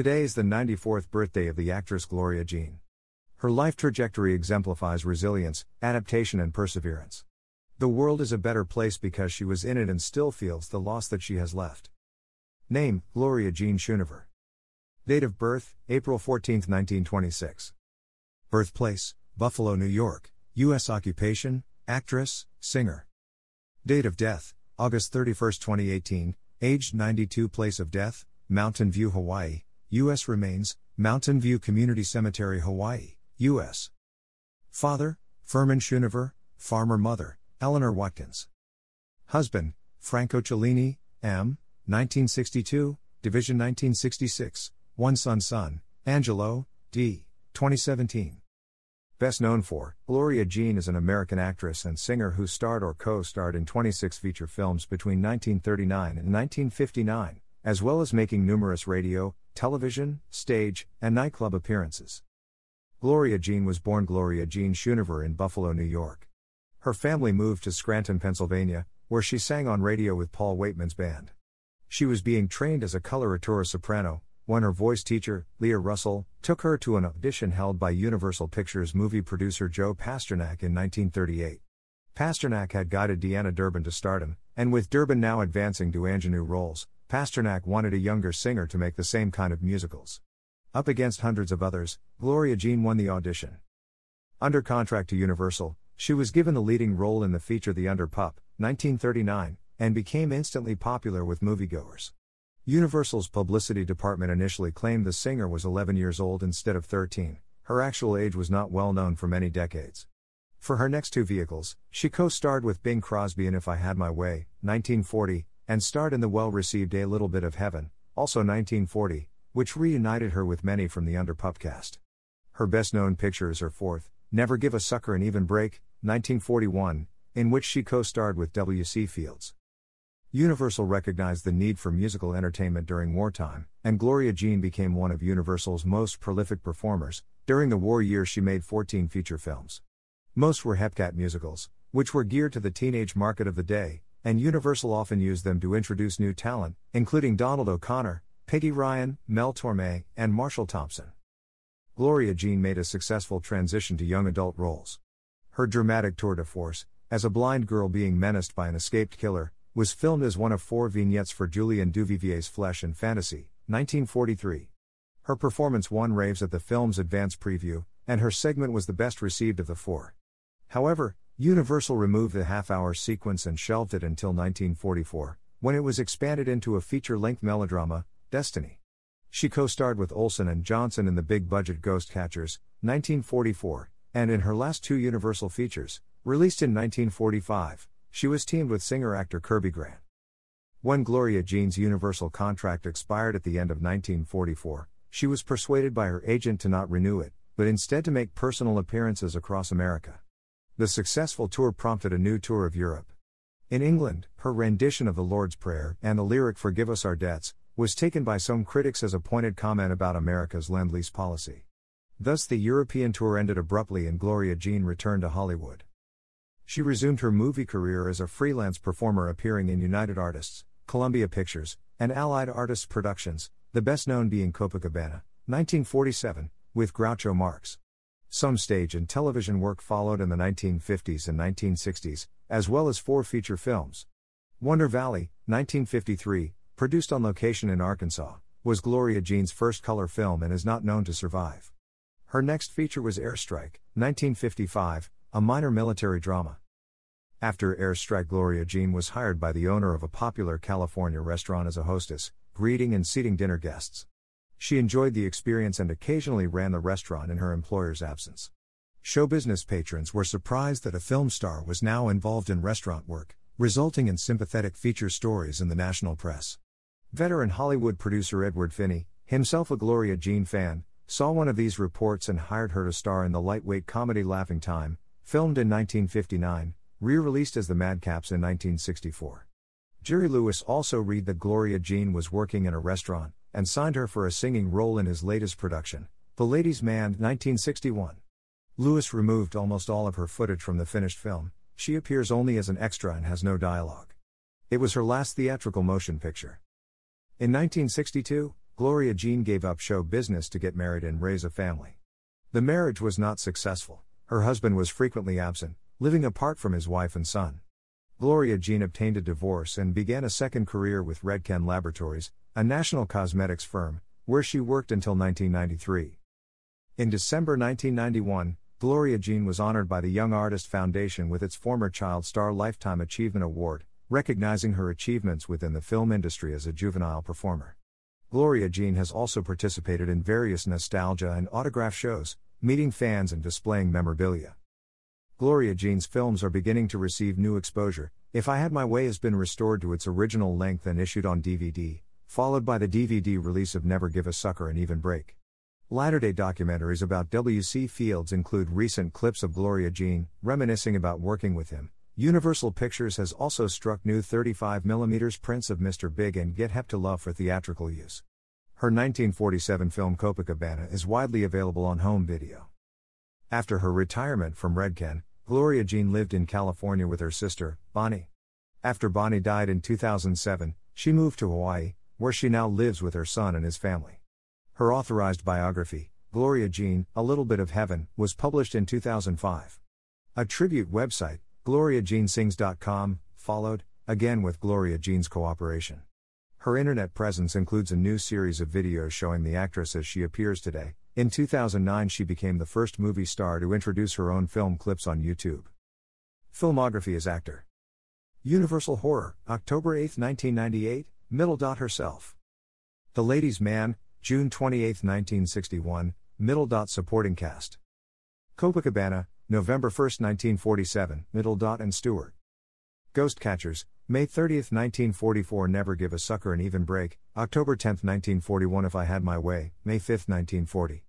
Today is the 94th birthday of the actress Gloria Jean. Her life trajectory exemplifies resilience, adaptation, and perseverance. The world is a better place because she was in it and still feels the loss that she has left. Name Gloria Jean Schoonover. Date of birth April 14, 1926. Birthplace Buffalo, New York. U.S. Occupation Actress, Singer. Date of death August 31, 2018. Aged 92. Place of death Mountain View, Hawaii. U.S. remains, Mountain View Community Cemetery, Hawaii, U.S. Father, Furman Schoonover, farmer mother, Eleanor Watkins. Husband, Franco Cellini, M., 1962, Division 1966, one son son, Angelo, D., 2017. Best known for, Gloria Jean is an American actress and singer who starred or co starred in 26 feature films between 1939 and 1959, as well as making numerous radio, television, stage, and nightclub appearances. Gloria Jean was born Gloria Jean Schoonover in Buffalo, New York. Her family moved to Scranton, Pennsylvania, where she sang on radio with Paul Whiteman's band. She was being trained as a coloratura soprano when her voice teacher, Leah Russell, took her to an audition held by Universal Pictures movie producer Joe Pasternak in 1938. Pasternak had guided Deanna Durbin to stardom, and with Durbin now advancing to ingenue roles, Pasternak wanted a younger singer to make the same kind of musicals. Up against hundreds of others, Gloria Jean won the audition. Under contract to Universal, she was given the leading role in the feature The Under Pup, 1939, and became instantly popular with moviegoers. Universal's publicity department initially claimed the singer was 11 years old instead of 13. Her actual age was not well known for many decades. For her next two vehicles, she co starred with Bing Crosby in If I Had My Way, 1940, and starred in the well received A Little Bit of Heaven, also 1940, which reunited her with many from the Under Pup cast. Her best known picture is her fourth, Never Give a Sucker an Even Break, 1941, in which she co starred with W.C. Fields. Universal recognized the need for musical entertainment during wartime, and Gloria Jean became one of Universal's most prolific performers. During the war years, she made 14 feature films. Most were Hepcat musicals, which were geared to the teenage market of the day, and Universal often used them to introduce new talent, including Donald O'Connor, Peggy Ryan, Mel Torme, and Marshall Thompson. Gloria Jean made a successful transition to young adult roles. Her dramatic tour de force, as a blind girl being menaced by an escaped killer, was filmed as one of four vignettes for Julien Duvivier's Flesh and Fantasy, 1943. Her performance won raves at the film's advance preview, and her segment was the best received of the four. However, Universal removed the half hour sequence and shelved it until 1944, when it was expanded into a feature length melodrama, Destiny. She co starred with Olson and Johnson in the big budget Ghost Catchers, 1944, and in her last two Universal features, released in 1945, she was teamed with singer actor Kirby Grant. When Gloria Jean's Universal contract expired at the end of 1944, she was persuaded by her agent to not renew it, but instead to make personal appearances across America. The successful tour prompted a new tour of Europe. In England, her rendition of the Lord's Prayer and the lyric Forgive us our debts was taken by some critics as a pointed comment about America's lend lease policy. Thus, the European tour ended abruptly and Gloria Jean returned to Hollywood. She resumed her movie career as a freelance performer appearing in United Artists, Columbia Pictures, and Allied Artists Productions, the best known being Copacabana, 1947, with Groucho Marx. Some stage and television work followed in the 1950s and 1960s, as well as four feature films. Wonder Valley, 1953, produced on location in Arkansas, was Gloria Jean's first color film and is not known to survive. Her next feature was Airstrike, 1955, a minor military drama. After Airstrike, Gloria Jean was hired by the owner of a popular California restaurant as a hostess, greeting and seating dinner guests. She enjoyed the experience and occasionally ran the restaurant in her employer's absence. Show business patrons were surprised that a film star was now involved in restaurant work, resulting in sympathetic feature stories in the national press. Veteran Hollywood producer Edward Finney, himself a Gloria Jean fan, saw one of these reports and hired her to star in the lightweight comedy Laughing Time, filmed in 1959, re released as The Madcaps in 1964. Jerry Lewis also read that Gloria Jean was working in a restaurant, and signed her for a singing role in his latest production, The Ladies' Man 1961. Lewis removed almost all of her footage from the finished film, she appears only as an extra and has no dialogue. It was her last theatrical motion picture. In 1962, Gloria Jean gave up show business to get married and raise a family. The marriage was not successful, her husband was frequently absent, living apart from his wife and son. Gloria Jean obtained a divorce and began a second career with Redken Laboratories, a national cosmetics firm, where she worked until 1993. In December 1991, Gloria Jean was honored by the Young Artist Foundation with its former Child Star Lifetime Achievement Award, recognizing her achievements within the film industry as a juvenile performer. Gloria Jean has also participated in various nostalgia and autograph shows, meeting fans and displaying memorabilia. Gloria Jean's films are beginning to receive new exposure. If I Had My Way has been restored to its original length and issued on DVD, followed by the DVD release of Never Give a Sucker an Even Break. Latter day documentaries about W.C. Fields include recent clips of Gloria Jean, reminiscing about working with him. Universal Pictures has also struck new 35mm prints of Mr. Big and Get Hep to Love for theatrical use. Her 1947 film Copacabana is widely available on home video. After her retirement from Redken, Gloria Jean lived in California with her sister, Bonnie. After Bonnie died in 2007, she moved to Hawaii, where she now lives with her son and his family. Her authorized biography, Gloria Jean, A Little Bit of Heaven, was published in 2005. A tribute website, GloriaJeanSings.com, followed, again with Gloria Jean's cooperation. Her internet presence includes a new series of videos showing the actress as she appears today. In 2009, she became the first movie star to introduce her own film clips on YouTube. Filmography as actor Universal Horror, October 8, 1998, Middle dot herself. The Ladies' Man, June 28, 1961, Middle dot supporting cast. Copacabana, November 1, 1947, Middle dot and Stewart. Ghost Catchers, May 30, 1944 Never Give a Sucker an Even Break, October 10, 1941 If I Had My Way, May 5, 1940.